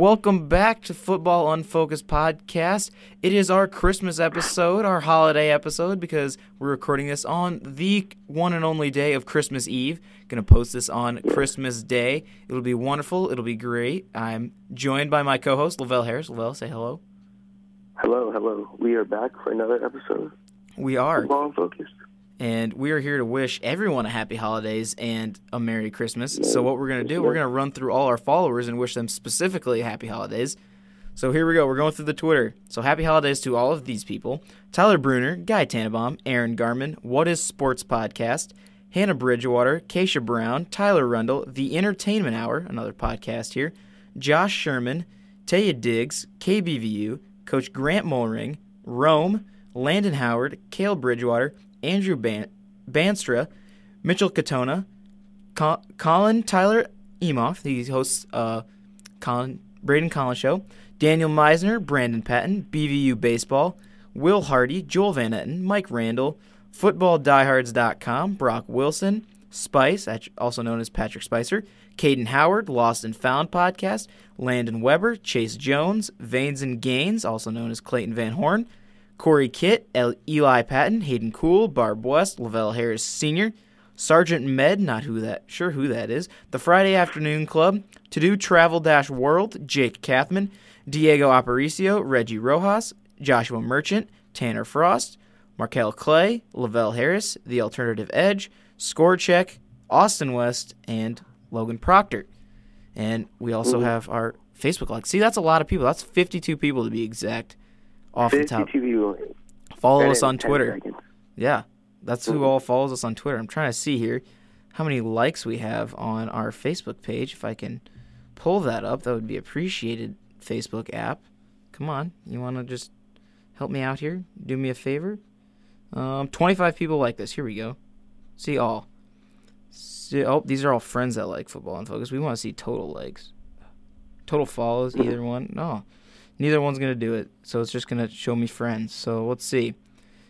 Welcome back to Football Unfocused Podcast. It is our Christmas episode, our holiday episode, because we're recording this on the one and only day of Christmas Eve. Gonna post this on Christmas Day. It'll be wonderful. It'll be great. I'm joined by my co-host Lavelle Harris. Lavelle, say hello. Hello, hello. We are back for another episode. We are. Football Unfocused. And we are here to wish everyone a happy holidays and a merry christmas. So what we're going to do we're going to run through all our followers and wish them specifically happy holidays. So here we go we're going through the twitter. So happy holidays to all of these people. Tyler bruner guy tannenbaum aaron garman what is sports podcast hannah bridgewater keisha brown tyler rundle the entertainment hour another podcast here josh sherman taya diggs kbvu coach grant mulring rome landon howard kale bridgewater Andrew Ban- Banstra, Mitchell Katona, Co- Colin Tyler Emoff, he hosts uh, Colin Braden Collins Show, Daniel Meisner, Brandon Patton, BVU Baseball, Will Hardy, Joel Van Etten, Mike Randall, FootballDiehards.com, Brock Wilson, Spice, also known as Patrick Spicer, Caden Howard, Lost and Found Podcast, Landon Weber, Chase Jones, Veins and Gains, also known as Clayton Van Horn, Corey Kitt, El- Eli Patton, Hayden Cool, Barb West, Lavelle Harris Sr., Sergeant Med, not who that, sure who that is, the Friday Afternoon Club, To Do Travel Dash World, Jake Kathman, Diego Aparicio, Reggie Rojas, Joshua Merchant, Tanner Frost, Markel Clay, Lavelle Harris, The Alternative Edge, Score Check, Austin West, and Logan Proctor. And we also have our Facebook like. See, that's a lot of people. That's 52 people to be exact off the top. 52. Follow That us on Twitter. seconds. Yeah, that's who all follows us on Twitter. I'm trying to see here how many likes we have on our Facebook page. If I can pull that up, that would be appreciated. Facebook app. Come on, you want to just help me out here? Do me a favor. Um, 25 people like this. Here we go. See all. See, oh, these are all friends that like football and focus. We want to see total likes. Total follows, either one. No, neither one's gonna do it. So it's just gonna show me friends. So let's see.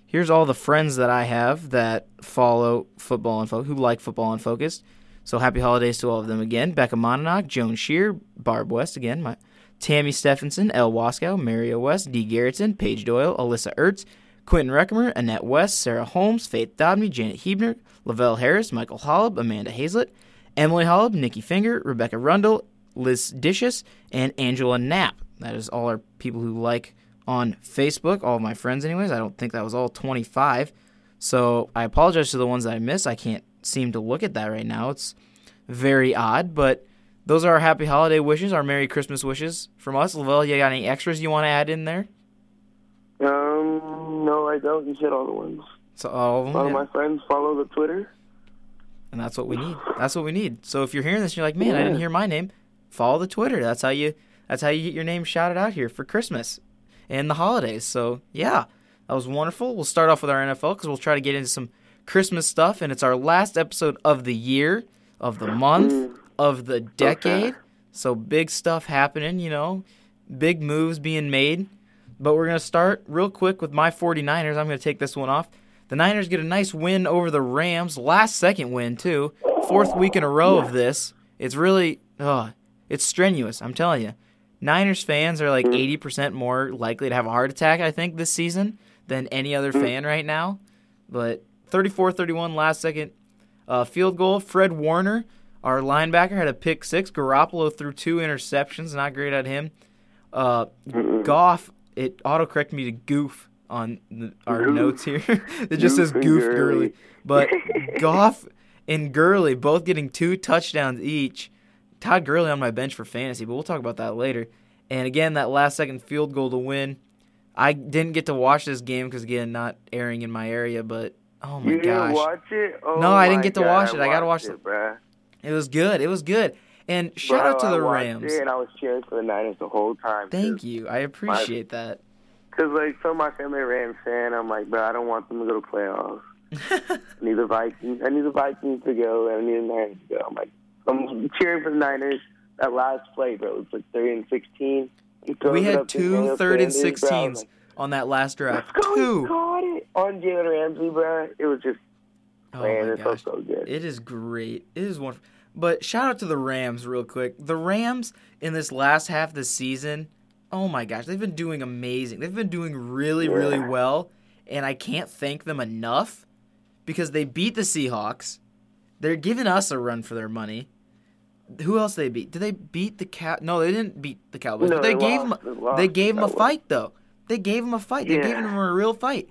Here's all the friends that I have that follow football and who like football and focus. So happy holidays to all of them again. Becca Monadnock, Joan Shear, Barb West again, my Tammy Stephenson, Elle Waskow, Mario West, D. Garrettson, Paige Doyle, Alyssa Ertz, Quentin Reckemer, Annette West, Sarah Holmes, Faith Dobney, Janet Hebner, Lavelle Harris, Michael Hollub, Amanda Hazlett, Emily Hollub, Nikki Finger, Rebecca Rundle, Liz Dishes, and Angela Knapp. That is all our people who like on Facebook, all of my friends, anyways. I don't think that was all 25. So I apologize to the ones that I missed. I can't seem to look at that right now. It's very odd, but those are our happy holiday wishes, our Merry Christmas wishes from us. Lavelle, you got any extras you want to add in there? Um, no, I don't. You said all the ones. So all of them, yeah. my friends follow the Twitter. and that's what we need. That's what we need. So if you're hearing this, and you're like, man, I didn't hear my name. Follow the Twitter. That's how you. That's how you get your name shouted out here for Christmas and the holidays. So yeah, that was wonderful. We'll start off with our NFL because we'll try to get into some Christmas stuff, and it's our last episode of the year, of the month, of the decade. So big stuff happening. You know, big moves being made. But we're going to start real quick with my 49ers. I'm going to take this one off. The Niners get a nice win over the Rams, last second win too. Fourth week in a row of this. It's really oh, it's strenuous, I'm telling you. Niners fans are like 80% more likely to have a heart attack, I think, this season than any other fan right now. But 34-31 last second uh, field goal. Fred Warner, our linebacker, had a pick six. Garoppolo threw two interceptions. Not great at him. Uh, Goff, it autocorrected me to goof on the, our Goof. notes here. it just says Goof and goof. Gurley. But Goff and Gurley both getting two touchdowns each. Todd Gurley on my bench for fantasy, but we'll talk about that later. And again, that last second field goal to win. I didn't get to watch this game because again, not airing in my area. But oh my you gosh, watch it? Oh No, I didn't get to God, watch it. I gotta watch it, it. bruh. it was good. It was good. And shout Bro, out to the Rams. And I was cheering for the Niners the whole time. Thank you. I appreciate that. Because, like, so my family Rams fan, I'm like, bro, I don't want them to go to playoffs. I need the Vikings. I need the Vikings to go. I need the Niners to go. I'm like, I'm cheering for the Niners. That last play, bro, it was like 30 and 16. We had two third and Sanders, bro. I was 16s like, on that last drive. Let's go. Two. caught it on Jalen Ramsey, bro. It was just, Oh man, my it felt gosh. so good. It is great. It is wonderful. But shout out to the Rams real quick. The Rams in this last half of the season, oh my gosh, they've been doing amazing. They've been doing really, Yeah. really well, and I can't thank them enough because they beat the Seahawks. They're giving us a run for their money. Who else they beat? Did they beat the cat? No, they didn't beat the Cowboys. No, but they, they gave lost. them. They They gave them a fight though. They gave them a fight. They gave them a real fight,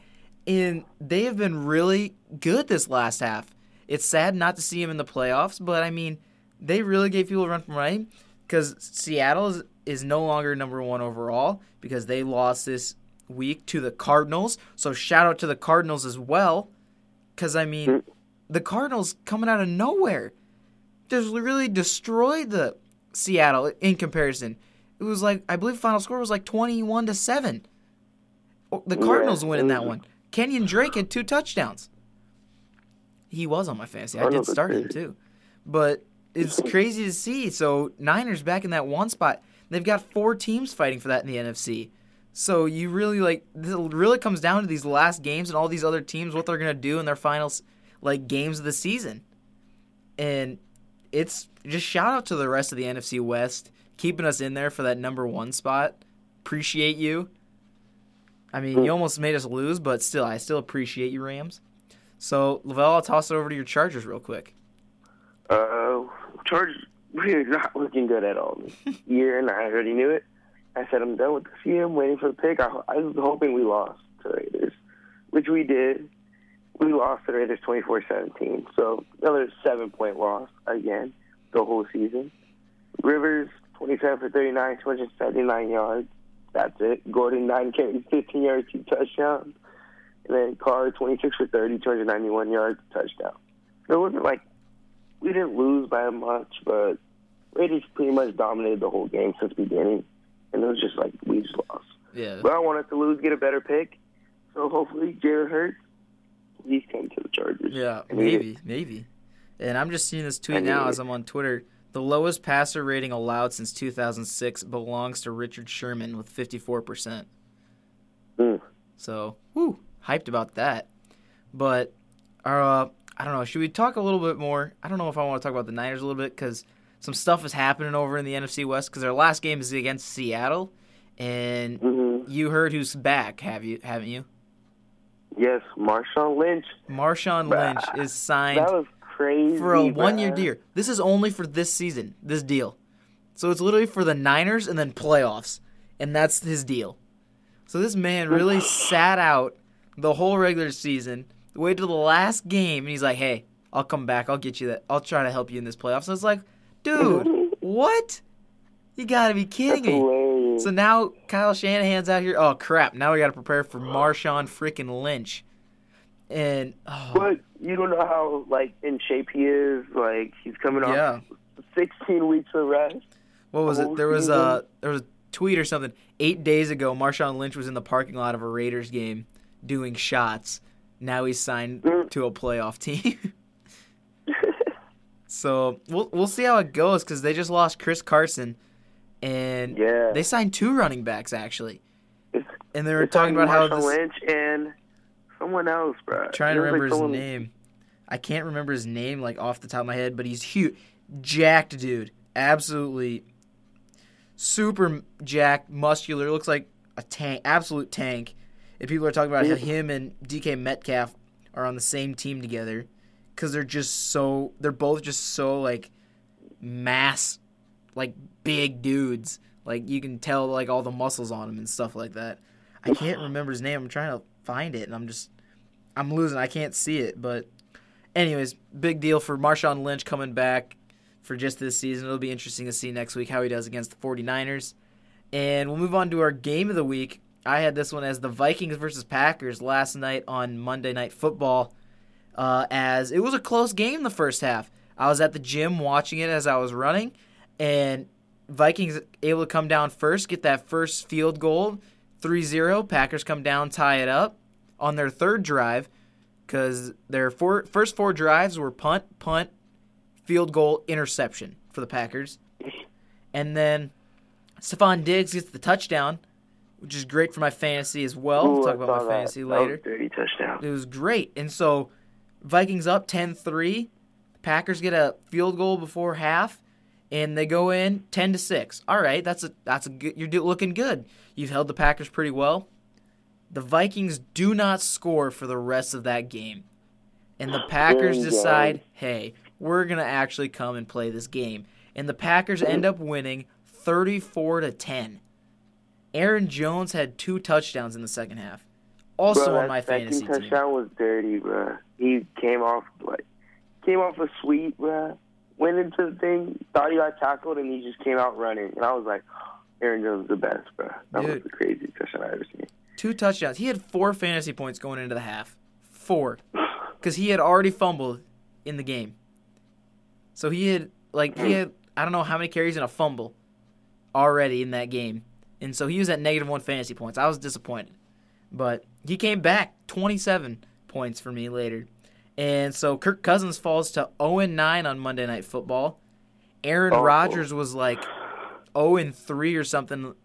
and they have been really good this last half. It's sad not to see them in the playoffs, but I mean, they really gave people a run for money because Seattle is, is no longer number one overall because they lost this week to the Cardinals. So shout out to the Cardinals as well, because I mean, Mm. The Cardinals coming out of nowhere just really destroyed the Seattle in comparison. It was like I believe final score was like twenty-one to seven. Oh, The Yeah, Cardinals winning it that one. Kenyon Drake had two touchdowns. He was on my fantasy. I did start him too, but it's crazy to see. So Niners back in that one spot. They've got four teams fighting for that in the NFC. So you really like this really comes down to these last games and all these other teams what they're gonna do in their finals like games of the season, and it's just shout out to the rest of the NFC West keeping us in there for that number one spot. Appreciate you. I mean, you almost made us lose, but still, I still appreciate you, Rams. So, Lavelle, I'll toss it over to your Chargers real quick. Uh, Chargers really not looking good at all this year, and I already knew it. I said I'm done with this year. I'm waiting for the pick. I, I was hoping we lost to Raiders, which we did. We lost to the Raiders 24-17, so another seven-point loss again the whole season. Rivers 27 for 39, 279 yards. That's it. Gordon 9 carries, 15 yards, two touchdowns. And then Carr 26 for 30, 291 yards, touchdown. So it wasn't like we didn't lose by much, but Raiders pretty much dominated the whole game since the beginning, and it was just like we just lost. Yeah. But I wanted to lose, get a better pick, so hopefully Jared Hurts please come to the Chargers. Yeah, I maybe, maybe. And I'm just seeing this tweet I now as. I'm on Twitter. The lowest passer rating allowed since 2006 belongs to Richard Sherman with 54%. Mm. So, whoo, hyped about that. But, uh, I don't know. Should we talk a little bit more? I don't know if I want to talk about the Niners a little bit because some stuff is happening over in the NFC West because their last game is against Seattle, and hmm you heard who's back, have you? Haven't you? Yes, Marshawn Lynch. Marshawn Bruh, Lynch is signed That was crazy. for a one year deal. This is only for this season, this deal. So it's literally for the Niners and then playoffs. And that's his deal. So this man really sat out the whole regular season, waited till the last game, and he's like, Hey, I'll come back, I'll get you that I'll try to help you in this playoffs. So it's like, dude, what? You gotta be kidding me. So now Kyle Shanahan's out here. Oh crap! Now we got to prepare for Marshawn freaking Lynch. And oh, But you don't know how like in shape he is. Like he's coming off yeah, 16 weeks of rest. what was it? There was a there was a tweet or something. Eight days ago, Marshawn Lynch was in the parking lot of a Raiders game doing shots. Now he's signed Mm. to a playoff team. so we'll we'll see how it goes because they just lost Chris Carson, and yeah. they signed two running backs actually. And they were It's talking about how Marshawn this. Lynch and someone else, bro. I'm trying to remember like his someone- name. I can't remember his name like off the top of my head, but he's huge, jacked dude, absolutely super jacked, muscular. Looks like a tank, absolute tank. And people are talking about Yeah. him and DK Metcalf are on the same team together because they're just so they're both just so like mass, like big dudes. Like you can tell like all the muscles on him and stuff like that. I can't remember his name. I'm trying to find it, and I'm just I'm losing. I can't see it, but anyways, big deal for Marshawn Lynch coming back for just this season. It'll be interesting to see next week how he does against the 49ers. And we'll move on to our game of the week. I had this one as the Vikings versus Packers last night on Monday Night Football. Uh, as it was a close game the first half. I was at the gym watching it as I was running, and Vikings able to come down first, get that first field goal, 3-0. Packers come down, tie it up on their third drive because their four, first four drives were punt, punt, field goal, interception for the Packers. And then Stefon Diggs gets the touchdown, which is great for my fantasy as well. Ooh, we'll talk about my that. fantasy That later. dirty touchdown. It was great. And so Vikings up 10-3. Packers get a field goal before half, and they go in ten to six. All right, that's a that's a good. You're do, looking good. You've held the Packers pretty well. The Vikings do not score for the rest of that game, and the Packers oh, Dang, decide, hey, we're gonna actually come and play this game, and the Packers end up winning thirty-four to ten. Aaron Jones had two touchdowns in the second half, also bro, on my fantasy team. touchdown was dirty, bro. He came off like came off a sweep, bro. Went into the thing, thought he got tackled, and he just came out running. And I was like, Aaron Jones is the best, bro. That was the craziest touchdown I've ever seen. Two touchdowns. He had four fantasy points going into the half. Four. Because he had already fumbled in the game. So he had, like, he had, I don't know how many carries and a fumble already in that game. And so he was at negative one fantasy points. I was disappointed. But he came back 27 points for me later. And so Kirk Cousins falls to 0 9 on Monday Night Football. Aaron Awful. Rodgers was like 0 3 or something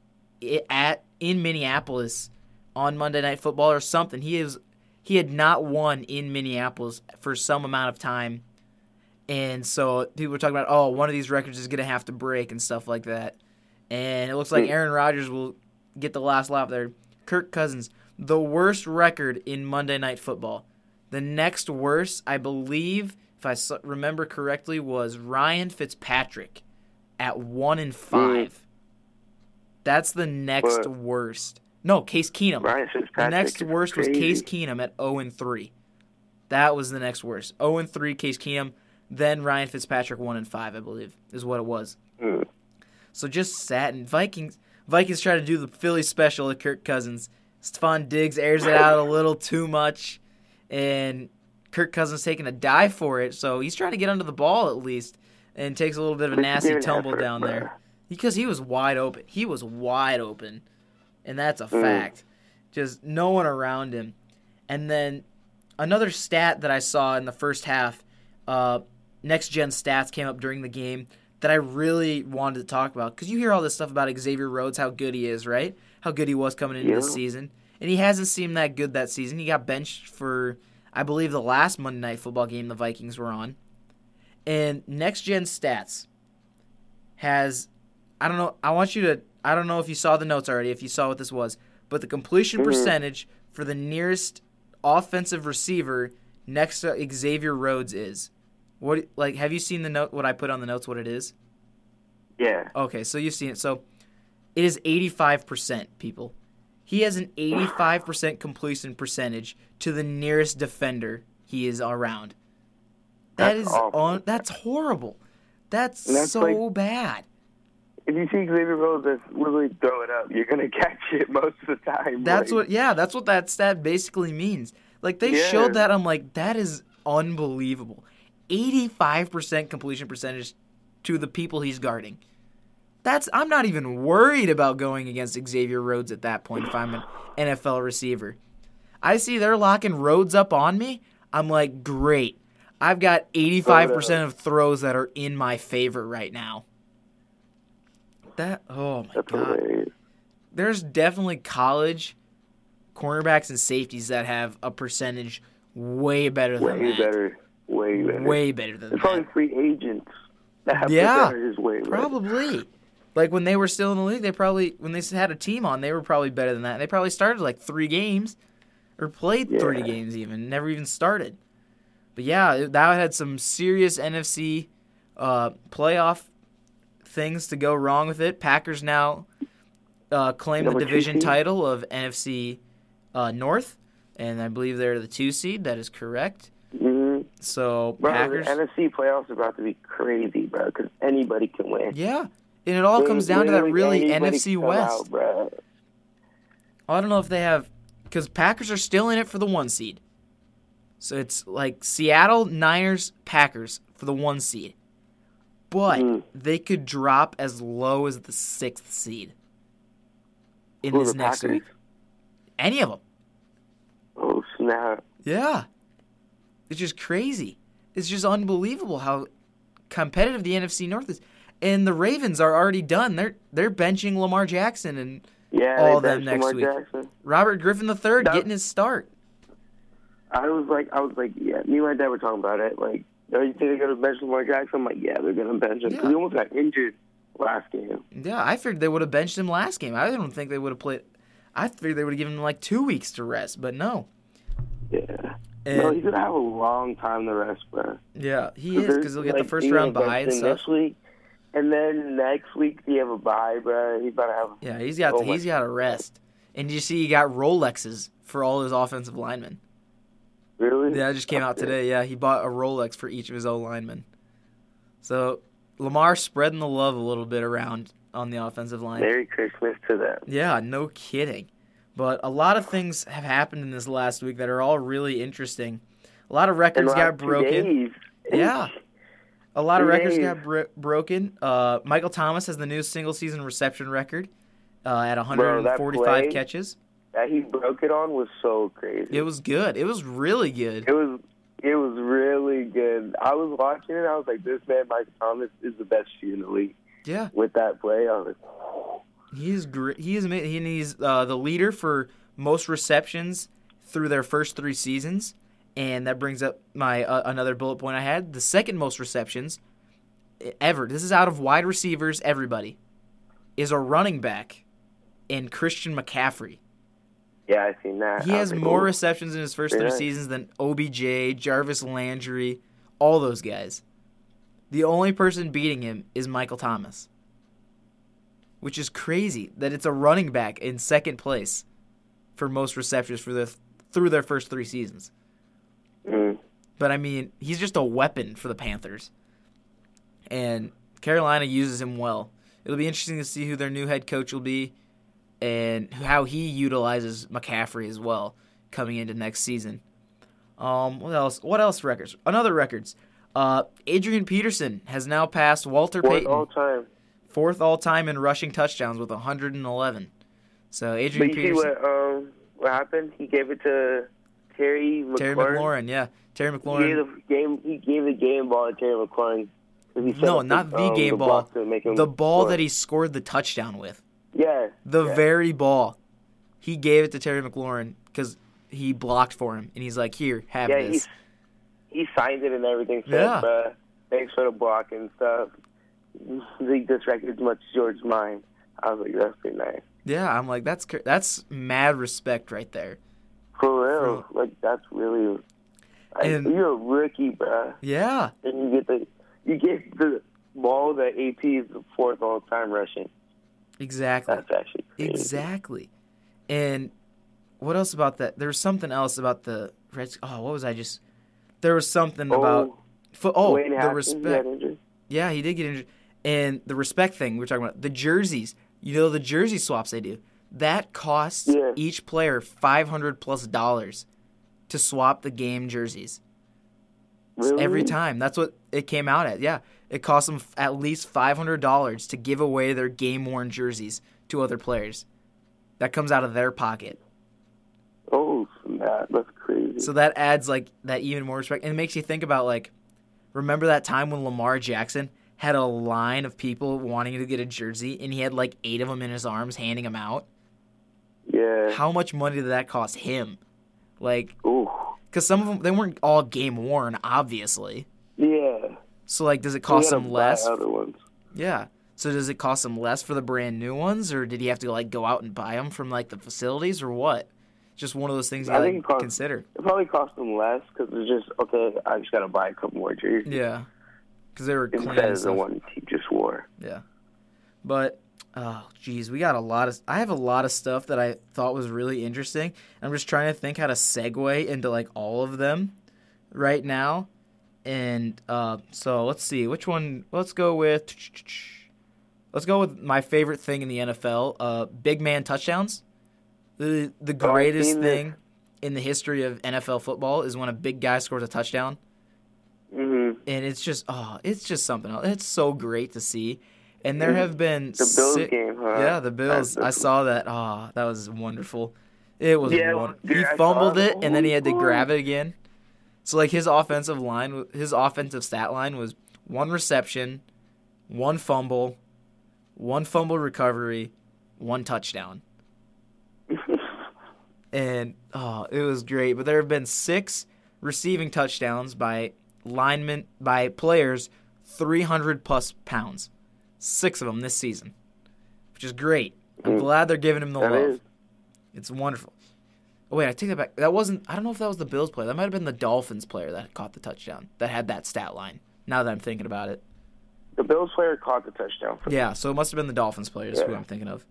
at in Minneapolis on Monday Night Football or something. He is he had not won in Minneapolis for some amount of time. And so people were talking about, oh, one of these records is going to have to break and stuff like that. And it looks like Hmm. Aaron Rodgers will get the last lap there. Kirk Cousins, the worst record in Monday Night Football. The next worst, I believe, if I remember correctly, was Ryan Fitzpatrick at one and five. That's the next But- worst. No, Case Keenum. Ryan Fitzpatrick. The next worst was. Case Keenum at 0 and 3. That was the next worst. 0 and 3 Case Keenum, then Ryan Fitzpatrick 1 and 5, I believe, is what it was. Mm. So just sat and Vikings Vikings try to do the Philly special at Kirk Cousins. Stefon Diggs airs it out a little too much and Kirk Cousins taking a dive for it, so he's trying to get under the ball at least and takes a little bit of a nasty tumble effort, down there. Because he was wide open. He was wide open. And that's a Mm. fact. Just no one around him. And then another stat that I saw in the first half, uh, next gen stats came up during the game that I really wanted to talk about. Because you hear all this stuff about Xavier Rhodes, how good he is, right? How good he was coming into Yeah. the season. And he hasn't seemed that good that season. He got benched for, I believe, the last Monday Night Football game the Vikings were on. And next gen stats has I don't know. I want you to. I don't know if you saw the notes already. If you saw what this was, but the completion Mhm. percentage for the nearest offensive receiver next to Xavier Rhodes is what? Like, have you seen the note? What I put on the notes? What it is? Yeah. Okay, so you've seen it. So it is eighty-five percent. People, he has an eighty-five percent completion percentage to the nearest defender he is around. That That's is on. That's horrible. That's, that's so like- bad. If you see Xavier Rhodes just literally throw it up, you're gonna catch it most of the time. That's like, what yeah, that's what that stat basically means. Like they Yeah. showed that I'm like that is unbelievable. 85% completion percentage to the people he's guarding. That's I'm not even worried about going against Xavier Rhodes at that point if I'm an NFL receiver. I see they're locking Rhodes up on me. I'm like, "Great. I've got 85% of throws that are in my favor right now." That oh my That's god hilarious. there's definitely college cornerbacks and safeties that have a percentage way better than Way that. better. Way better. Way better than They're that. probably free agents. That have Yeah, percentages way better. Probably. Like when they were still in the league, they probably when they had a team on, they were probably better than that. They probably started like three games, or played three games even, never even started. But yeah, that had some serious NFC uh, playoff things to go wrong with it. Packers now uh, claim the Number division title of NFC uh, North, and I believe they're the two seed. That is correct. hmm So Bro, Packers, the NFC playoffs are about to be crazy, bro, because anybody can win. yeah, and it all comes down to that really NFC West. Out. I don't know if they have because Packers are still in it for the one seed. So it's like Seattle, Niners, Packers for the one seed. But Mhm. they could drop as low as the sixth seed in Who, this next Packers? week. Any of them. Oh snap! Yeah. It's just crazy. It's just unbelievable how competitive the NFC North is. And the Ravens are already done. They're they're benching Lamar Jackson and Yeah, All them next Lamar week. Jackson. Robert Griffin III That- getting his start. I was like, I was like, yeah. Me and my dad were talking about it. Like, Yo, you think they're gonna bench Lamar Jackson? I'm like, yeah, they're gonna bench him because Yeah. he almost got injured last game. Yeah, I figured they would have benched him last game. I don't think they would have played. I figured they would have given him like two weeks to rest, but no. Yeah. And no, he's gonna have a long time to rest, bro. yeah, he is because he'll get the first round bye and stuff. This week, and then next week you have a bye, bro. He's about to have. Yeah, he's got to, he's got to rest. And you see, he got Rolexes for all his offensive linemen. Really? Yeah, it just came out today. Yeah, he bought a Rolex for each of his O linemen. So Lamar spreading the love a little bit around on the offensive line. Merry Christmas to them. Yeah, no kidding. But a lot of things have happened in this last week that are all really interesting. A lot of records got broken. days. Yeah. A lot of records got bro- broken. Uh, Michael Thomas has the new single season reception record uh, at that 145 play- catches. That he broke it on was so crazy. It was good. It was really good. It was it was really good. I was watching it. I was like, this man, Mike Thomas, is the best in the league. Yeah, With that play, I was like, he's great. He is. He's uh, the leader for most receptions through their first three seasons, and that brings up my uh, another bullet point I had. The second most receptions ever. This is out of wide receivers. Everybody is a running back, in Christian McCaffrey. yeah, I seen that. He has more receptions in his first three seasons than OBJ, Jarvis Landry, all those guys. The only person beating him is Michael Thomas. Which is crazy that it's a running back in second place for most receptions for the through their first 3 seasons. But I mean, he's just a weapon for the Panthers. And Carolina uses him well. It'll be interesting to see who their new head coach will be and how he utilizes McCaffrey as well coming into next season. Um, what else? What else records? Another records. Uh, Adrian Peterson has now passed Walter Fourth Payton, all time. fourth all time in rushing touchdowns with 111. So Adrian But you see Peterson, what um what happened? He gave it to Terry McLaurin. Terry McLaurin, yeah, Terry He gave McLaurin. the game. He gave the game ball to Terry McLaurin. 'Cause he set No, not the um, game ball. make him The ball score. that he scored the touchdown with. Yeah. The yeah. very ball. He gave it to Terry McLaurin because he blocked for him, and he's like, "Here, have Yeah, this." he he signed it and everything. Said, Yeah. "Bruh, thanks for the block and stuff. This record's much George's mine. I was like, that's pretty nice. Yeah, I'm like, that's that's mad respect right there. For real, hmm. like that's really. Like, And- you're a rookie, bruh, Yeah, and you get the you get the ball that AP is the fourth all time rushing. exactly, That's actually crazy. exactly. And what else about that? There was something else about the Reds. Oh, what was I just? There was something oh, about. Oh, Fo- oh, Wayne the Haskins respect. Yeah, he did get injured. And the respect thing we're talking about, the jerseys. You know the jersey swaps they do. That costs Yeah. each player five hundred plus dollars to swap the game jerseys Really? every time. That's what it came out at. Yeah, it cost them f- at least five hundred dollars to give away their game worn jerseys to other players. That comes out of their pocket. Oh, snap! That's crazy. So that adds like that even more respect, and it makes you think about like, remember that time when Lamar Jackson had a line of people wanting to get a jersey, and he had like eight of them in his arms, handing them out. Yeah. How much money did that cost him? Like, Ooh. because some of them they weren't all game worn, obviously. Yeah. So like, does it cost him less? Yeah. So does it cost him less for the brand new ones, or did he have to like go out and buy them from like the facilities, or what? Just one of those things you I think it cost- consider. It probably cost them less because it's just okay. I just gotta buy a couple more jerseys Yeah. Because they were clean. instead of the one he just wore. Yeah. But oh geez, we got a lot of I have a lot of stuff that I thought was really interesting. I'm just trying to think how to segue into like all of them right now. And uh so let's see, which one let's go with let's go with my favorite thing in the NFL, uh big man touchdowns. The the greatest thing in the history of NFL football is when a big guy scores a touchdown Mm-hmm. and it's just oh, it's just something else. It's so great to see. And there have been The Bills si- game, huh? yeah, the Bills. I saw that. Oh, that was wonderful. It was Yeah, won- dude, he fumbled it. it and then he had to Oh, grab it again. So like his offensive line, his offensive stat line was one reception, one fumble, one fumble recovery, one touchdown. And oh, it was great. But there have been six receiving touchdowns by linemen by players 300 plus pounds. Six of them this season, which is great. I'm Mm. glad they're giving him the That love. is. It's wonderful. Oh wait, I take that back. That wasn't. I don't know if that was the Bills player. That might have been the Dolphins player that caught the touchdown. That had that stat line. Now that I'm thinking about it. The Bills player caught the touchdown. For Yeah, so it must have been the Dolphins players who Yeah. I'm thinking of.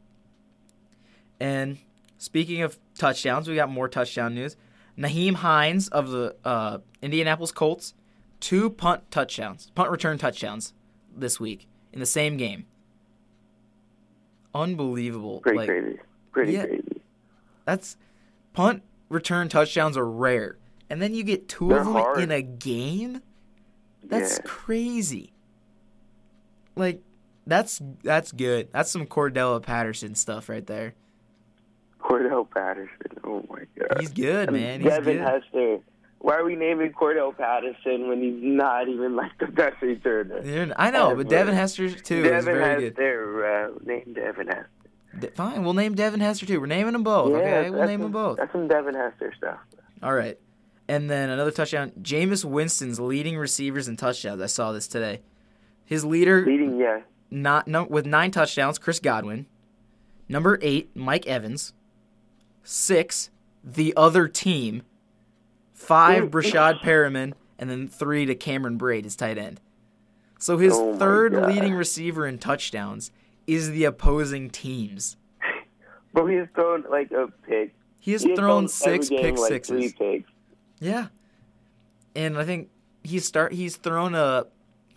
And speaking of touchdowns, we got more touchdown news. Nyheim Hines of the uh, Indianapolis Colts, two punt touchdowns, punt return touchdowns this week in the same game. Unbelievable. Pretty like crazy. Pretty Yeah. crazy. that's punt return touchdowns are rare. And then you get 2 They're of them hard. in a game? That's yeah. crazy. Like that's that's good. That's some Cordarrelle Patterson stuff right there. Cordell Patterson. Oh my god. He's good, man. He's Devin good. Hester. Why are we naming Cordell Patterson when he's not even like the best returner? I know, but Devin Hester too is Devin very good. Hester. Uh, name Devin Hester. D- Fine, we'll name Devin Hester too. We're naming them both. yeah, okay, we'll name them both. That's some Devin Hester stuff. All right. And then another touchdown. Jameis Winston's leading receivers in touchdowns. I saw this today. His leader Leading, yeah. not no, with nine touchdowns, Chris Godwin. Number eight, Mike Evans. Six, the other team. Five. Breshad Perriman, and then three to Cameron Brate, his tight end. So his Oh third leading receiver in touchdowns is the opposing teams. But he's thrown like a pick. He has He has thrown every six game, pick like, sixes. Yeah. And I think he's start he's thrown a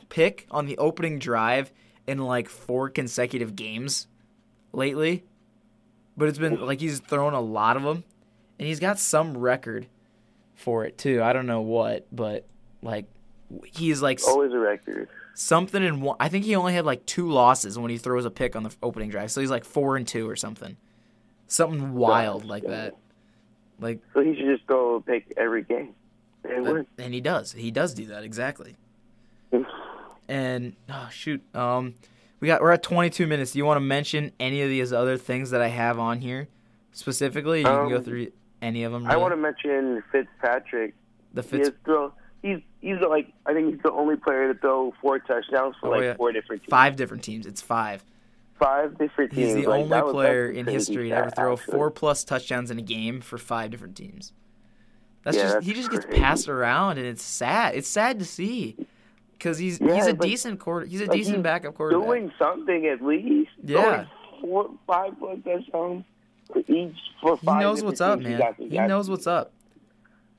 pick on the opening drive in like four consecutive games lately. But it's been like he's thrown a lot of them and he's got some record for it too. I don't know what, but like he's like Always a record. something in one I think he only had like two losses when he throws a pick on the opening drive. So he's like 4 and 2 or something. Something wild like that. Like So he should just go pick every game. And and he does. He does do that exactly. And oh shoot, um, we got we're at 22 minutes. Do you want to mention any of these other things that I have on here specifically? You can go Um, through any of them. I want to mention Fitzpatrick. the He Fitz has throw. He's he's like I think he's the only player to throw four touchdowns for Oh, like yeah. four different teams. five different teams. It's five. Five different teams. He's the Like, only player in history to ever throw actually. four plus touchdowns in a game for five different teams. That's Yeah, just that's he just gets passed around, and it's sad. It's sad to see because he's Yeah, he's a decent quarter. He's a like, decent he's backup quarterback. Doing something at least. Yeah. Four, five plus touchdowns each for he knows what's up, man. He got- knows what's up.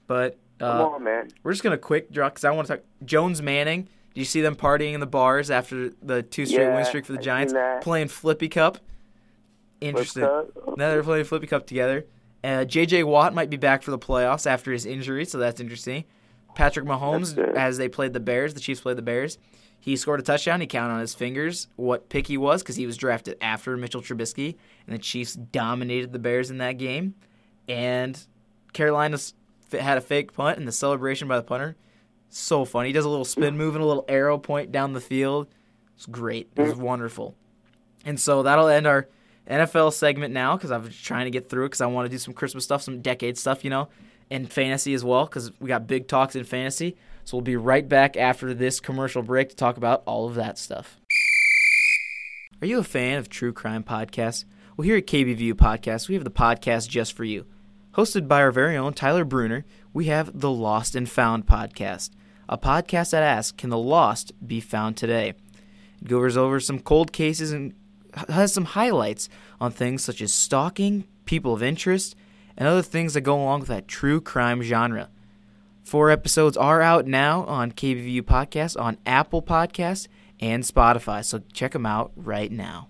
But Come uh, on, man. we're just gonna quick draw because I want to talk. Jones Manning. Do you see them partying in the bars after the two straight win streak for the Giants? Playing Flippy Cup. Interesting. Now they're playing Flippy Cup together. Uh, J.J. Watt might be back for the playoffs after his injury, so that's interesting. Patrick Mahomes, That's as they played the Bears, the Chiefs played the Bears. He scored a touchdown. He counted on his fingers what pick he was because he was drafted after Mitchell Trubisky, and the Chiefs dominated the Bears in that game. And Carolina had a fake punt, and the celebration by the punter, so funny. He does a little spin move and a little arrow point down the field. It's great. It was wonderful. And so that'll end our NFL segment now because I was trying to get through it because I want to do some Christmas stuff, some decade stuff, you know, and fantasy as well because we got big talks in fantasy. So we'll be right back after this commercial break to talk about all of that stuff. Are you a fan of true crime podcasts? Well, here at KBVU Podcast, we have the podcast just for you. Hosted by our very own Tyler Bruner, we have the Lost and Found podcast, a podcast that asks, Can the lost be found today? It goes over some cold cases and has some highlights on things such as stalking, people of interest, and other things that go along with that true crime genre. Four episodes are out now on KBVU Podcast, on Apple Podcasts, and Spotify, so check them out right now.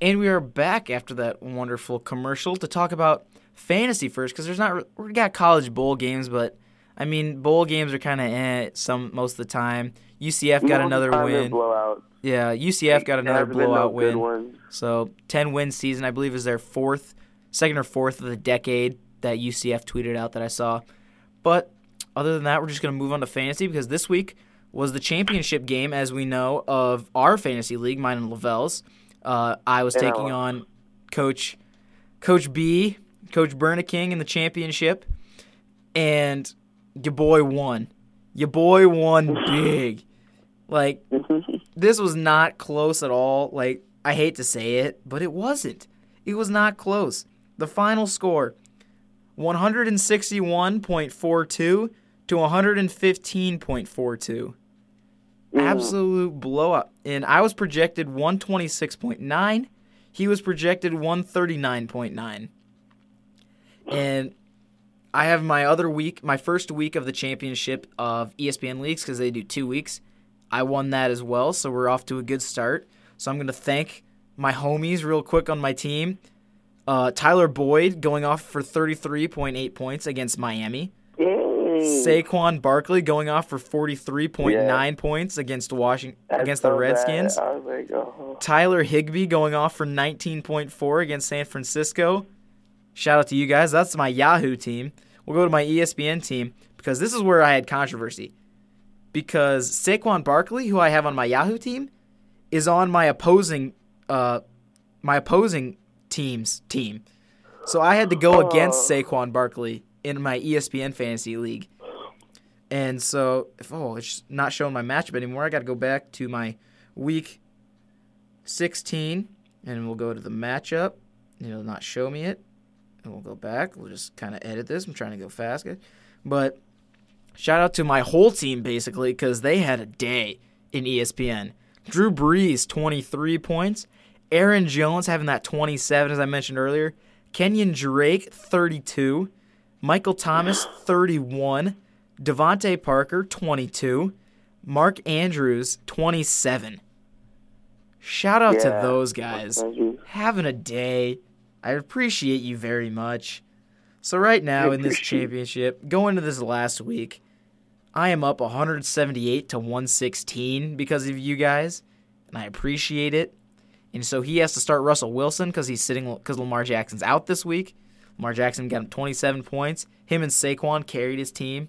And we are back after that wonderful commercial to talk about fantasy first, because there's not we got college bowl games, but I mean bowl games are kind of eh some most of the time. UCF got Most another win. Blowout. Yeah, UCF got another hasn't no blowout win. So ten win season, I believe, is their fourth, second or fourth of the decade that UCF tweeted out that I saw. But other than that, we're just gonna move on to fantasy because this week was the championship game, as we know, of our fantasy league, mine and Lavelle's. Uh, I was taking on Coach Coach B, Coach Berna King in the championship, and your boy won. Your boy won big. Like this was not close at all. Like I hate to say it, but it wasn't. It was not close. The final score 161.42 to 115.42. Mm. Absolute blow up. And I was projected 126.9. He was projected 139.9. And I have my other week, my first week of the championship of ESPN leagues because they do two weeks. I won that as well, so we're off to a good start. So I'm going to thank my homies real quick on my team. Uh, Tyler Boyd going off for 33.8 points against Miami. Saquon Barkley going off for 43.9 Yeah. points against Washington against the. Redskins. I was like, oh. Tyler Higbee going off for 19.4 against San Francisco. Shout out to you guys. That's my Yahoo team. We'll go to my ESPN team because this is where I had controversy. Because Saquon Barkley, who I have on my Yahoo team, is on my opposing uh my opposing team's team. So I had to go against oh. Saquon Barkley in my ESPN fantasy league. And so if oh, it's not showing my matchup anymore, I got to go back to my week 16 and we'll go to the matchup. It'll not show me it. And we'll go back. We'll just kind of edit this. I'm trying to go fast. But shout out to my whole team basically because they had a day in ESPN. Drew Brees, 23 points. Aaron Jones having that 27, as I mentioned earlier. Kenyon Drake, 32. Michael Thomas, 31. DeVante Parker, 22. Mark Andrews, 27. Shout out to those guys. Having a day. I appreciate you very much. So, right now in this championship, going into this last week, I am up 178 to 116 because of you guys, and I appreciate it. And so he has to start Russell Wilson because he's sitting because Lamar Jackson's out this week. Lamar Jackson got him 27 points. Him and Saquon carried his team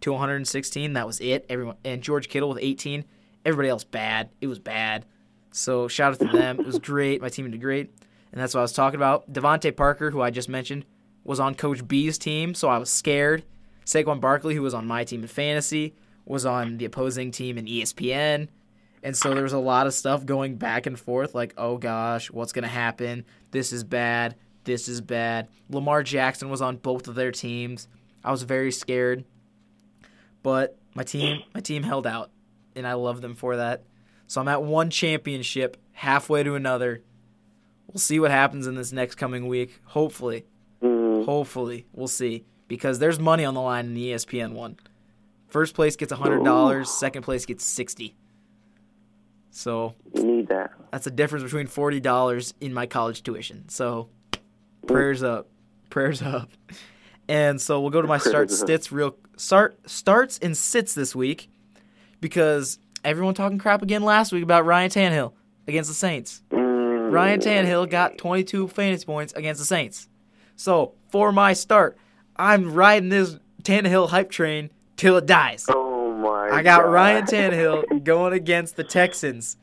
to 116. That was it. Everyone and George Kittle with 18. Everybody else bad. It was bad. So shout out to them. It was great. My team did great, and that's what I was talking about. DeVante Parker, who I just mentioned, was on Coach B's team, so I was scared. Saquon Barkley, who was on my team in fantasy, was on the opposing team in ESPN. And so there was a lot of stuff going back and forth, like, oh gosh, what's going to happen? This is bad. This is bad. Lamar Jackson was on both of their teams. I was very scared. But my team my team held out, and I love them for that. So I'm at one championship, halfway to another. We'll see what happens in this next coming week. Hopefully. Mhm. Hopefully, we'll see because there's money on the line in the ESPN one. First place gets hundred dollars. Second place gets sixty. So You need that. that's a difference between forty dollars in my college tuition. So prayers up, prayers up. And so we'll go to my start stits real start starts and sits this week because everyone talking crap again last week about Ryan Tannehill against the Saints. Mm. Ryan Tannehill got 22 fantasy points against the Saints. So for my start, I'm riding this Tannehill hype train till it dies. Oh. I got God. Ryan Tannehill going against the Texans.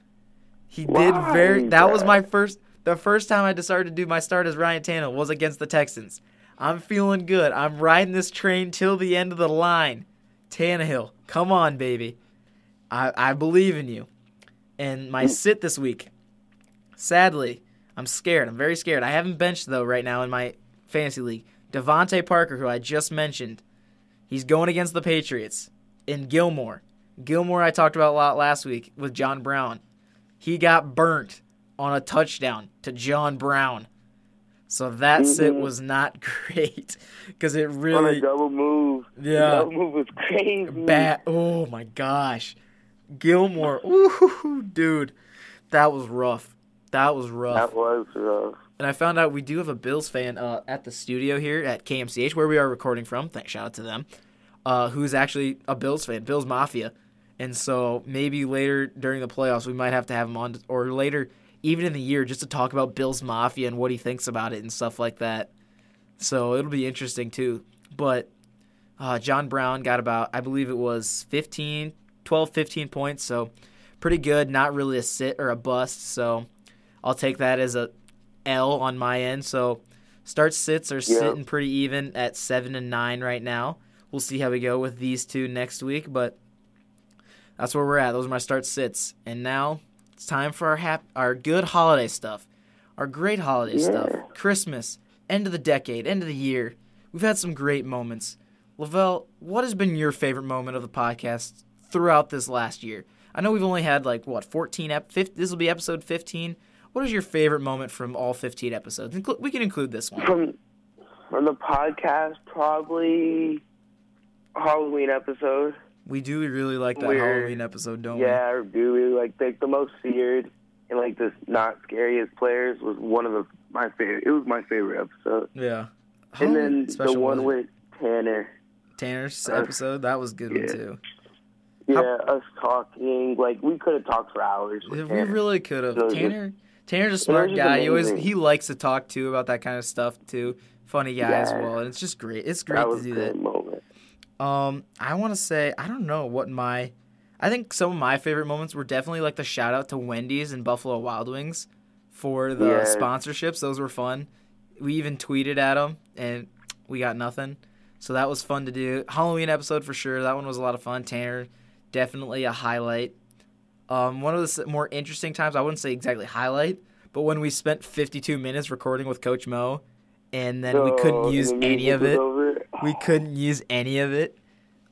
He did very. That was my first. The first time I decided to do my start as Ryan Tannehill was against the Texans. I'm feeling good. I'm riding this train till the end of the line. Tannehill, come on, baby. I I believe in you. And my mm. sit this week. Sadly, I'm scared. I'm very scared. I haven't benched though right now in my fantasy league. DeVante Parker, who I just mentioned, he's going against the Patriots. And Gilmore. Gilmore I talked about a lot last week with John Brown. He got burnt on a touchdown to John Brown. So that sit Mhm. was not great because it On a really double move. Yeah. The double move was crazy. bad. Oh my gosh, Gilmore, ooh, dude, that was rough. That was rough. That was rough. And I found out we do have a Bills fan uh, at the studio here at KMCH where we are recording from. Thanks, shout out to them. Uh, who's actually a Bills fan, Bills Mafia. And so maybe later during the playoffs we might have to have him on, or later even in the year, just to talk about Bills Mafia and what he thinks about it and stuff like that. So it'll be interesting too. But uh, John Brown got about, I believe it was 15, 12, 15 points. So pretty good. Not really a sit or a bust. So I'll take that as a L on my end. So start sits are Yeah. sitting pretty even at seven and nine right now. We'll see how we go with these two next week, but That's where we're at. Those are my start sits. And now it's time for our hap- our good holiday stuff, our great holiday Yeah. stuff. Christmas, end of the decade, end of the year. We've had some great moments. Lavelle, what has been your favorite moment of the podcast throughout this last year? I know we've only had like what 14 ep- 15, this will be episode 15. What is your favorite moment from all 15 episodes? Inclu- we can include this one. From from the podcast, probably Halloween episode. We do really like that Weird. Halloween episode, don't we? Yeah, do we like like the most feared and like the not scariest players was one of the my favorite. It was my favorite episode. Yeah. And How then the one with Tanner. Tanner's uh, episode, that was a good one yeah. too. Yeah, us talking like we could have talked for hours. With Yeah, we really could have. So just- Tanner Tanner's a smart just guy. He always he likes to talk too about that kind of stuff too. Funny guy as well. And it's just great. It's great to do that. moment. Um, I want to say I don't know what my, I think some of my favorite moments were definitely like the shout out to Wendy's and Buffalo Wild Wings for the Yeah. sponsorships. Those were fun. We even tweeted at them and we got nothing, so that was fun to do. Halloween episode for sure. That one was a lot of fun. Tanner, definitely a highlight. Um, one of the more interesting times I wouldn't say exactly highlight, but when we spent 52 minutes recording with Coach Mo, and then we couldn't use the any of it. We couldn't use any of it.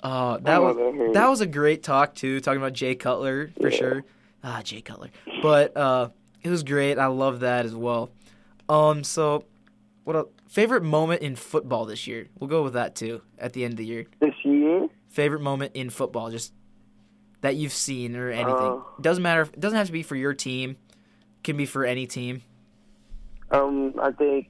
Uh, that Oh, was that that was a great talk too, talking about Jay Cutler for Yeah. sure. Ah, Jay Cutler, but uh, it was great. I love that as well. Um, so what a favorite moment in football this year? We'll go with that too at the end of the year. This year, Favorite moment in football, just that you've seen or anything. Uh, doesn't matter. It doesn't have to be for your team. Can be for any team. um, I think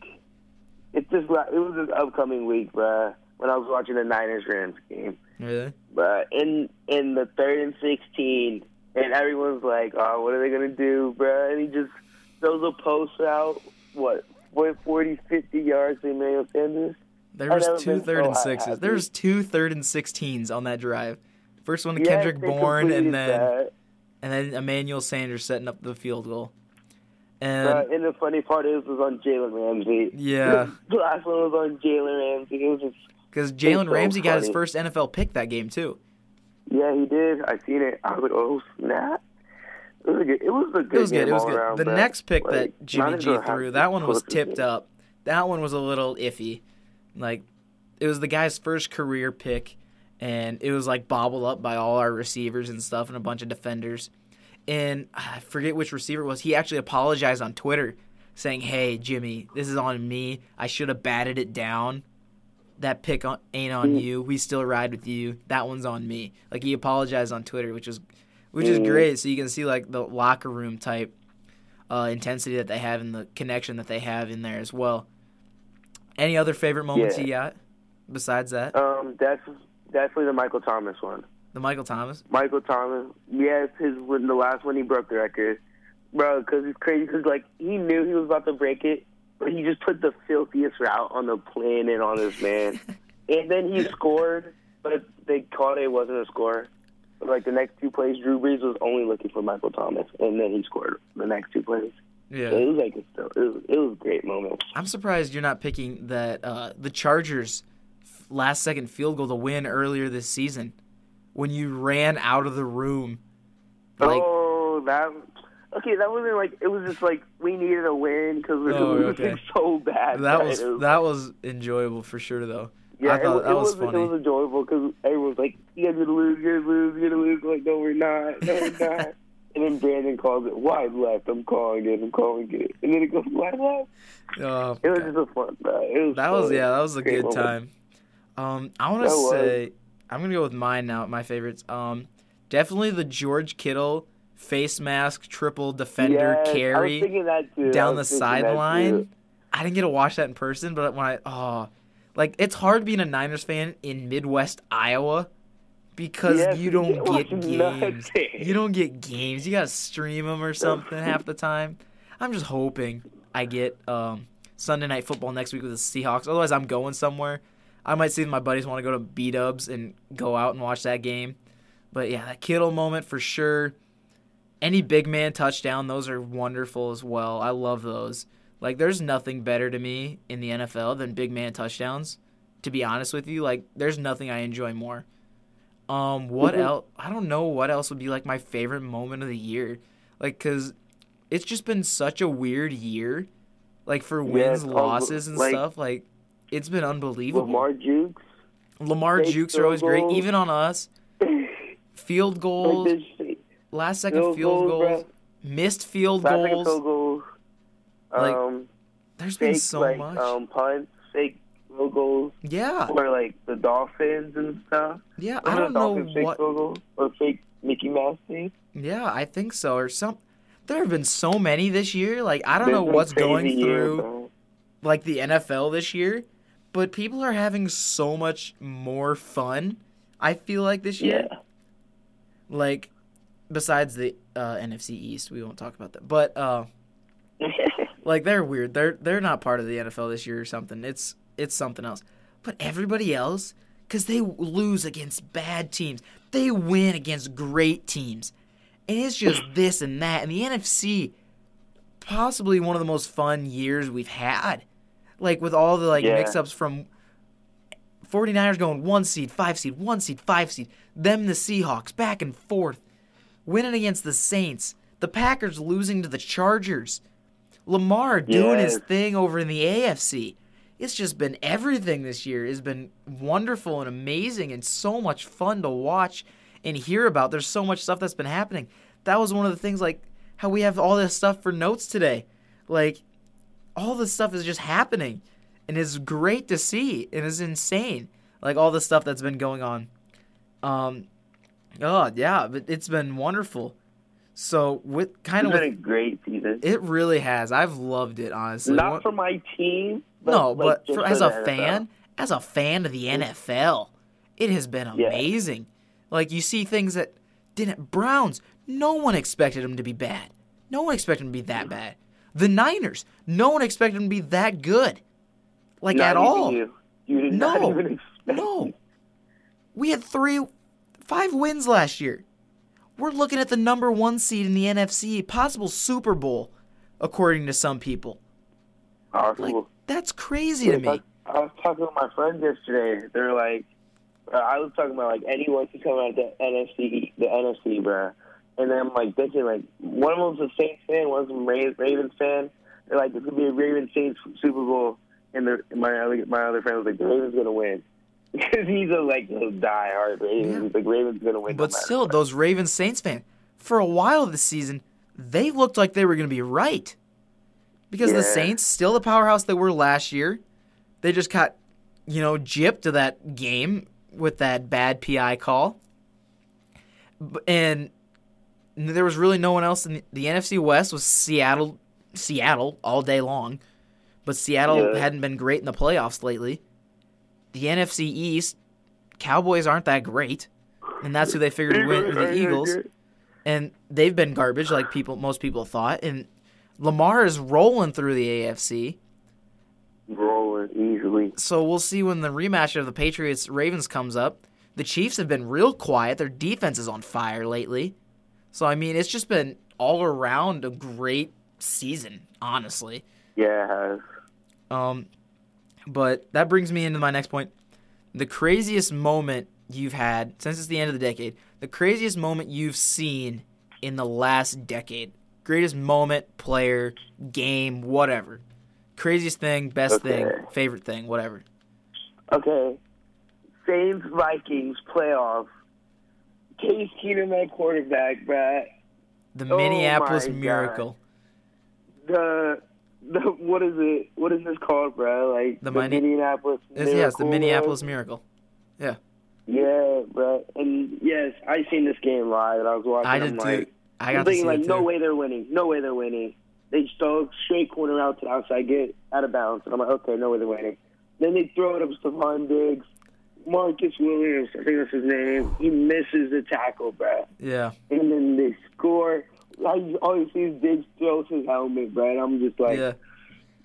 it's just it was an upcoming week, bruh, when I was watching the Niners Rams game. Really? But in in the third and sixteen, and everyone's like, "Oh, what are they gonna do, bro?" And he just throws a post out, what, 40, 50 yards to Emmanuel Sanders. There was two third so and sixes. There was two third and sixteens on that drive. First one to Yes, Kendrick Bourne, and then that. and then Emmanuel Sanders setting up the field goal. And Bruh, and the funny part is, it was on Jalen Ramsey. yeah, The last one was on Jalen Ramsey. It was just, because Jalen so Ramsey got his first NFL pick that game too. yeah, he did. I seen it. I was like, oh snap! It was a good. It was a good. It was good. game It was good. around, the next pick Like, that Jimmy G threw, that one was tipped it. up. That one was a little iffy. Like it was the guy's first career pick, and it was like bobbled up by all our receivers and stuff, and a bunch of defenders. And I forget which receiver it was. He actually apologized on Twitter, saying, "Hey Jimmy, this is on me. I should have batted it down. That pick on, ain't on Mm. you. We still ride with you. That one's on me." Like he apologized on Twitter, which was which is Mm. great. So you can see like the locker room type uh, intensity that they have and the connection that they have in there as well. Any other favorite moments Yeah. you got besides that? Um, that's definitely the Michael Thomas one. The Michael Thomas. Michael Thomas. Yes, his when the last one he broke the record, bro. Because it's crazy. Because like he knew he was about to break it, but he just put the filthiest route on the planet on this man, and then he scored, but they called it, it wasn't a score. But, like the next two plays, Drew Brees was only looking for Michael Thomas, and then he scored the next two plays. So Yeah, it was like a, still, it was, it was a great moment. I'm surprised you're not picking that uh, the Chargers last second field goal to win earlier this season when you ran out of the room. Like oh, that. Okay, that wasn't like it was just like we needed a win because we Oh, were okay. losing so bad. that right? was that was enjoyable for sure though. Yeah, I thought it, that it was was, funny. It was enjoyable because everyone's like, "You guys gonna lose, you guys lose, you're gonna lose." Like, no, we're not, no, we're not. and then Brandon calls it wide left. I'm calling it. I'm calling it. And then it goes wide left. Oh, It was God. just a fun. Uh, it was That was yeah, that was a Great good moment. time. Um, I want to That was. say I'm gonna go with mine now. My favorites. Um, definitely the George Kittle face mask triple defender Yes, I was carry thinking that too. Down the sideline. I didn't get to watch that in person, but when I oh, like it's hard being a Niners fan in Midwest Iowa because Yes, you don't get games. nuts. You don't get games. You gotta stream them or something half the time. I'm just hoping I get um, Sunday night football next week with the Seahawks. Otherwise, I'm going somewhere. I might see if my buddies want to go to B Dubs and go out and watch that game. But yeah, that Kittle moment for sure. Any big man touchdown, those are wonderful as well. I love those. Like, there's nothing better to me in the NFL than big man touchdowns. To be honest with you, like, there's nothing I enjoy more. Um, what Mhm. else? I don't know what else would be like my favorite moment of the year, like because it's just been such a weird year, like for wins, unbe- losses, and like- stuff. Like it's been unbelievable. Lamar Jukes. Lamar jukes are always great, even on us. Field goals, Like last second field field goals, goals, missed field Last goals. field goals. Like, Um, There's been so like much. um punts, fake field goals, yeah, or like the Dolphins and stuff. yeah. I don't know fake what. field goal or fake Mickey Mouse thing. Yeah, I think so. Or some. There have been so many this year. Like I don't know what's going year, through bro. like the NFL this year, but people are having so much more fun. I feel like this year. Yeah. Like besides the uh, NFC East, we won't talk about that. But uh, like they're weird. They're they're not part of the NFL this year or something. It's it's something else. But everybody else, because they lose against bad teams, they win against great teams, and it's just this and that. And the NFC, possibly one of the most fun years we've had, like with all the like Yeah. mix-ups from 49ers going one seed, five seed, one seed, five seed, them the Seahawks back and forth, winning against the Saints, the Packers losing to the Chargers. Lamar doing his thing over in the AFC. It's just been everything this year has been wonderful and amazing and so much fun to watch and hear about. There's so much stuff that's been happening. That was one of the things like how we have all this stuff for notes today. Like all this stuff is just happening and it's great to see and it's insane. Like all the stuff that's been going on. Um oh yeah, but it's been wonderful. So with kind It's of been with a great season. it really has. I've loved it, honestly. Not What- for my team. But no, like, but for, as a NFL. fan, as a fan of the NFL, it has been Yeah. amazing. Like you see things that didn't Browns. No one expected them to be bad. No one expected them to be that mm-hmm. bad. The Niners. No one expected them to be that good. Like Not at all. You. You No. not even expect. No. We had three, five wins last year. We're looking at the number one seed in the NFC, possible Super Bowl, according to some people. Possible. Like that's crazy to me. I was talking with my friends yesterday. They're like, uh, I was talking about like anyone could come out of the NFC, the NFC, bro. And then I'm like thinking like one of them's a Saints fan, one's a Ra- Ravens fan. They're like, this could be a Ravens Saints Super Bowl, and the, my other my other friend was like, the Ravens gonna win because he's a like a diehard Ravens. Yeah. Like Ravens gonna win. But matter still, those Ravens Saints fan for a while this season, they looked like they were going to be right. Because the Saints, still the powerhouse they were last year, they just got, you know, gypped to that game with that bad PI call. And there was really no one else in the, the NFC West was Seattle, Seattle all day long. But Seattle Yeah. hadn't been great in the playoffs lately. The NFC East, Cowboys aren't that great, and that's who they figured would win. The Eagles, and they've been garbage, like people, most people thought. And Lamar is rolling through the AFC, rolling easily. so we'll see when the rematch of the Patriots Ravens comes up. The Chiefs have been real quiet; their defense is on fire lately. So I mean, it's just been all around a great season, honestly. Yeah, it has. Um, but that brings me into my next point. The craziest moment you've had since it's the end of the decade, the craziest moment you've seen in the last decade. Greatest moment, player, game, whatever. Craziest thing, best thing, favorite thing, whatever. Okay. Saints Vikings playoff. Case Keenum at quarterback, bruh. The Oh Minneapolis my God. Miracle. The the what is it? What is this called, bruh? Like The the, Mini- Minneapolis. Yeah, it's the Miracle, Minneapolis bruh. Miracle. Yeah, Yeah, bruh. And yes, I seen this game live. And I was watching. I did too. like, I got to see thinking it like, no way they're winning. No way they're winning. They throw a straight corner out to the outside, get out of bounds, and I'm like, okay, no way they're winning. Then they throw it up to Stefon Diggs. Marcus Williams, I think that's his name. He misses the tackle, bruh. Yeah. and then they score. I always see Diggs throws his helmet, bro. I'm just like, yeah.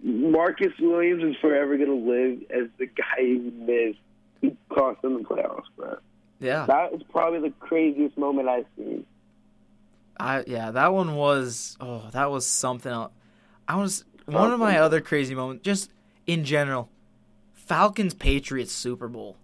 Marcus Williams is forever gonna live as the guy who missed. He cost them the playoffs, bro. Yeah. That is probably the craziest moment I've seen. I yeah, that one was oh, that was something else. I was one of my other crazy moments, just in general. Falcons Patriots Super Bowl.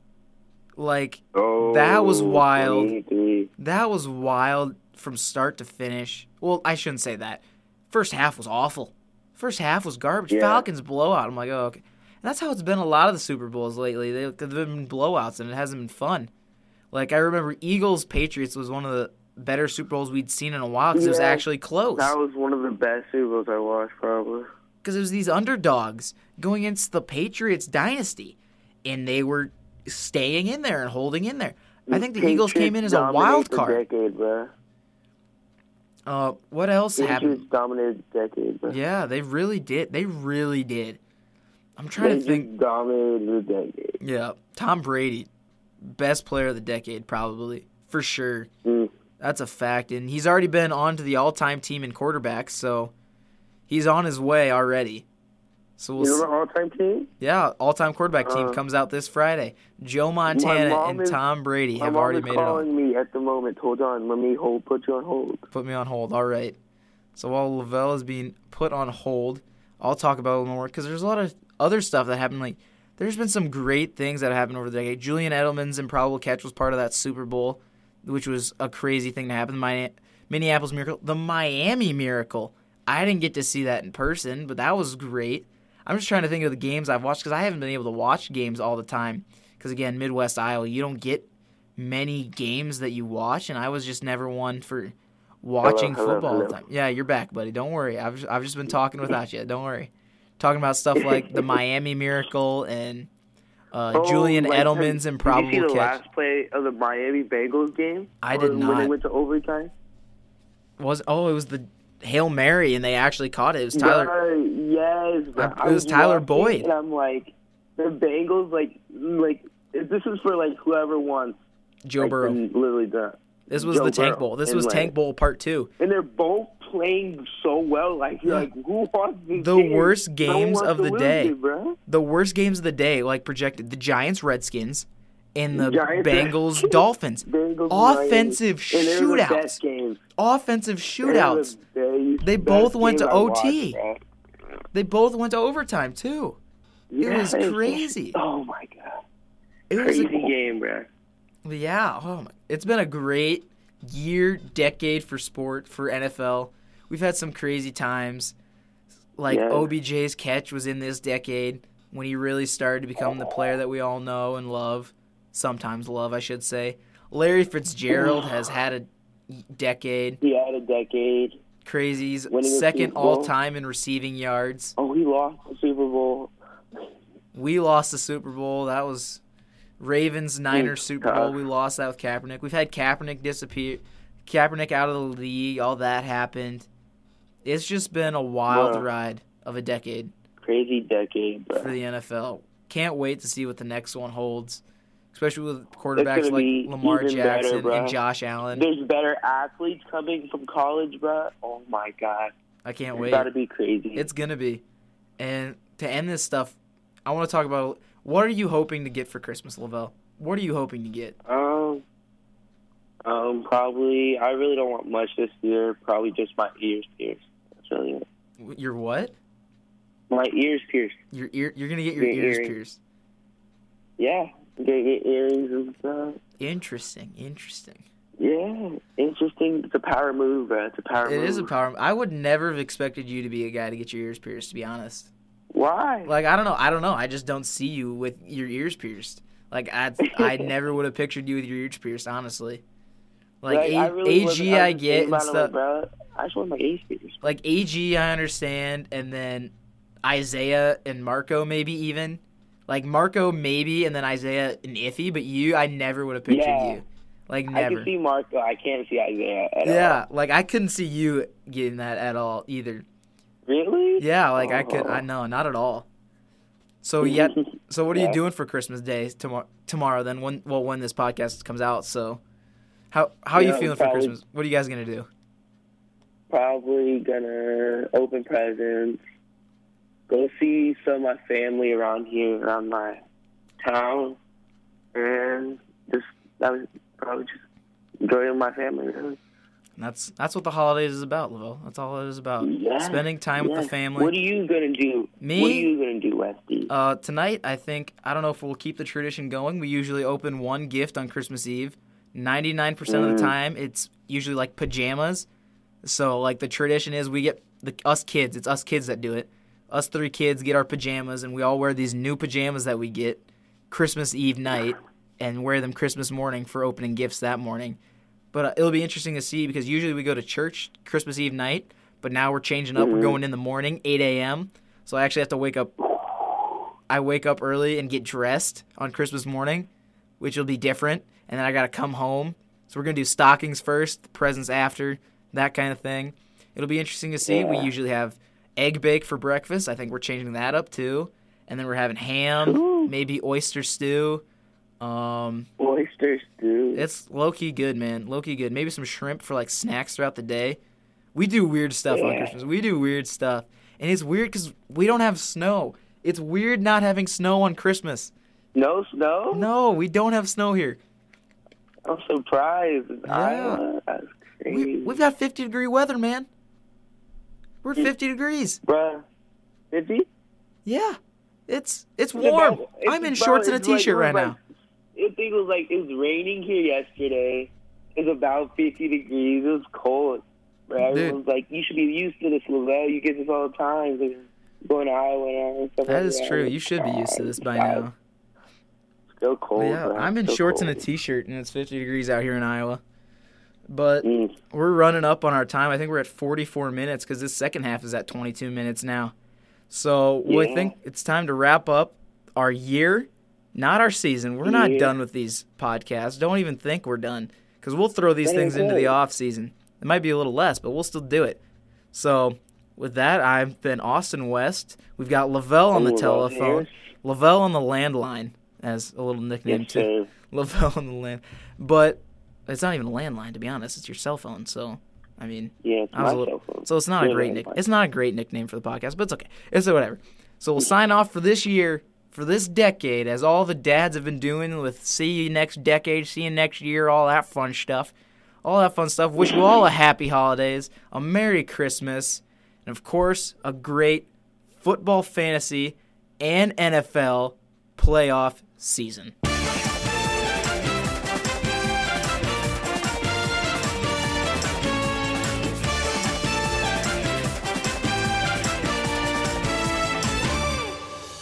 Like Oh, That was wild. 23. that was wild from start to finish. Well, I shouldn't say that. First half was awful. First half was garbage. Yeah. Falcons blowout. I'm like, oh, okay. And that's how it's been a lot of the Super Bowls lately. They, they've been blowouts, and it hasn't been fun. Like I remember Eagles Patriots was one of the better Super Bowls we'd seen in a while because it was actually close. That was one of the best Super Bowls I watched, probably. because it was these underdogs going against the Patriots dynasty, and they were staying in there and holding in there. I think the Eagles came in as a wild card. Decade, bro. Uh, what else happened? dominated the decade, bro. Yeah, they really did. They really did. I'm trying They to just think. dominated the decade. Yeah, Tom Brady, best player of the decade, probably for sure. Mm. That's a fact, and he's already been on to the all-time team in quarterbacks, so he's on his way already. So we'll You know the all-time team? Yeah, all-time quarterback team Uh, comes out this Friday. Joe Montana and is- Tom Brady have already made it on. calling me at the moment. Hold on. Let me hold. Put you on hold. Put me on hold. All right. So while Lavelle is being put on hold, I'll talk about it a little more because there's a lot of other stuff that happened. Like there's been some great things that happened over the decade. Julian Edelman's improbable catch was part of that Super Bowl, which was a crazy thing to happen. My Minneapolis Miracle, the Miami Miracle. I didn't get to see that in person, but that was great. I'm just trying to think of the games I've watched because I haven't been able to watch games all the time. Because again, Midwest Iowa, you don't get many games that you watch, and I was just never one for watching Hello, hello, football all the time. Yeah, you're back, buddy. Don't worry. I've just, I've just been talking without you. Don't worry. Talking about stuff like the Miami Miracle and uh, Oh, Julian like, Edelman's Did improbable you see the catch. last play of the Miami Bengals game? I did When not. they went to overtime. Was oh, it was the Hail Mary, and they actually caught it. It was Tyler. Bro, yes, bro. Uh, it was Tyler Boyd. And I'm like, the Bengals, like, like this is for like whoever wants. Joe like, Burrow. Literally the. This was Joe the Tank Burrow. Bowl. This And, was like, Tank Bowl Part Two. And they're both playing so well. Like, you're Yeah. like who wants this The game? worst games of the day. it. The worst games of the day, like projected, the Giants Redskins and the Giants- Bengals Dolphins. Bengals, Offensive shootouts. Offensive shootouts. They, the They both went to OT. watched. They both went to overtime too. It was crazy. Oh my god. It was Crazy a, game, bro. yeah. Oh my, it's been a great year, decade for sport for NFL. We've had some crazy times. Like Yeah. OBJ's catch was in this decade when he really started to become the player that we all know and love. Sometimes love, I should say. Larry Fitzgerald has had a decade. He had a decade. Crazy's second all time in receiving yards. Oh, we lost the Super Bowl. We lost the Super Bowl. That was Ravens Niners Super Bowl. We lost that with Kaepernick. We've had Kaepernick disappear, Kaepernick out of the league. All that happened. It's just been a wild Wow. ride of a decade Crazy decade, bro. for the NFL. Can't wait to see what the next one holds, especially with quarterbacks like Lamar even better, Jackson and Josh Allen. There's better athletes coming from college, bro. Oh my god. I can't It's wait. gotta be crazy. It's gonna be. And to end this stuff, I want to talk about what are you hoping to get for Christmas, Lavelle? What are you hoping to get? um, um, probably. I really don't want much this year. Probably just my ears pierced. That's really it. Your what? My ears pierced. Your ear. You're gonna get your Get ears pierced. Yeah, get, get earrings and stuff. Interesting. Interesting. Yeah, interesting. It's a power move, bro. It's a power It move. is a power. I would never have expected you to be a guy to get your ears pierced. To be honest, Why? like I don't know. I don't know. I just don't see you with your ears pierced. Like I, I never would have pictured you with your ears pierced. Honestly, like, A- I really AG, I was get and stuff. like, bro, I just want my ears pierced. like AG, I understand, and then Isaiah and Marco maybe even. Like Marco maybe, and then Isaiah and Iffy, but you, I never would have pictured Yeah. you. Like never. I can see Marco. I can't see Isaiah at all. yeah, like I couldn't see you getting that at all either. Really? Yeah, like I could. Oh. I know, not at all. So yet, so what are you doing for Christmas Day tomorrow? Tomorrow, then when well when this podcast comes out. So, how how are you Yeah, feeling for Christmas? What are you guys gonna do? Probably gonna open presents. Go see some of my family around here, around my town, and just that was probably just enjoy with my family. Really. And that's that's what the holidays is about, Lavelle. That's all it is about. Yeah, Spending time with the family. What are you gonna do? Me? What are you gonna do, Westy? Uh, tonight, I think I don't know if we'll keep the tradition going. We usually open one gift on Christmas Eve. Ninety nine percent of the Mm. time, it's usually like pajamas. So like the tradition is we get the us kids. It's us kids that do it. Us three kids get our pajamas, and we all wear these new pajamas that we get Christmas Eve night, and wear them Christmas morning for opening gifts that morning. But uh, it'll be interesting to see because usually we go to church Christmas Eve night, but now we're changing up. We're Mhm. going in the morning, eight a.m. So I actually have to wake up I wake up early and get dressed on Christmas morning, which will be different. And then I got to come home. So we're going to do stockings first, presents after, that kind of thing. It'll be interesting to see. We usually have egg bake for breakfast. I think we're changing that up too. And then we're having ham, Ooh. maybe oyster stew. Um, Oyster stew. it's low key good, man. Low key good. Maybe some shrimp for like snacks throughout the day. We do weird stuff on Christmas. We do weird stuff. And it's weird because we don't have snow. It's weird not having snow on Christmas. no snow. No, we don't have snow here. I'm surprised. Yeah. Iowa. That's crazy. We, we've got 50 degree weather, man. We're 50 degrees. Bruh. Fifty? Yeah. It's it's It's warm. about- it's I'm in about- shorts and a it's like- t-shirt right like- now. It was like it was raining here yesterday. It's about 50 degrees. It was cold. But everyone's like, "You should be used to this, Lavelle. You get this all the time. 'cause Going to Iowa and stuff That like is that." true. You should be used to this by God, now. Still cold. But yeah, bro. I'm in shorts and a cold. t-shirt and it's 50 degrees out here in Iowa. But Mm. we're running up on our time. I think we're at 44 minutes because this second half is at 22 minutes now. So well, I think it's time to wrap up our year, not our season. We're not Yeah. done with these podcasts. Don't even think we're done because we'll throw these That things into the off season. It might be a little less, but we'll still do it. So with that, I've been Austin West. We've got Lavelle on the telephone. Lavelle on the landline as a little nickname Yes, too. sir. Lavelle on the land, but it's not even a landline to be honest. It's your cell phone. So I mean, Yeah, I was my a little- cell phone. so it's not a great nick. It's not a great nickname for the podcast, but it's okay. It's whatever. So we'll sign off for this year, for this decade, as all the dads have been doing with see you next decade, see you next year, all that fun stuff, all that fun stuff. Wish you all a happy holidays, a merry Christmas, and of course a great football fantasy and NFL playoff season.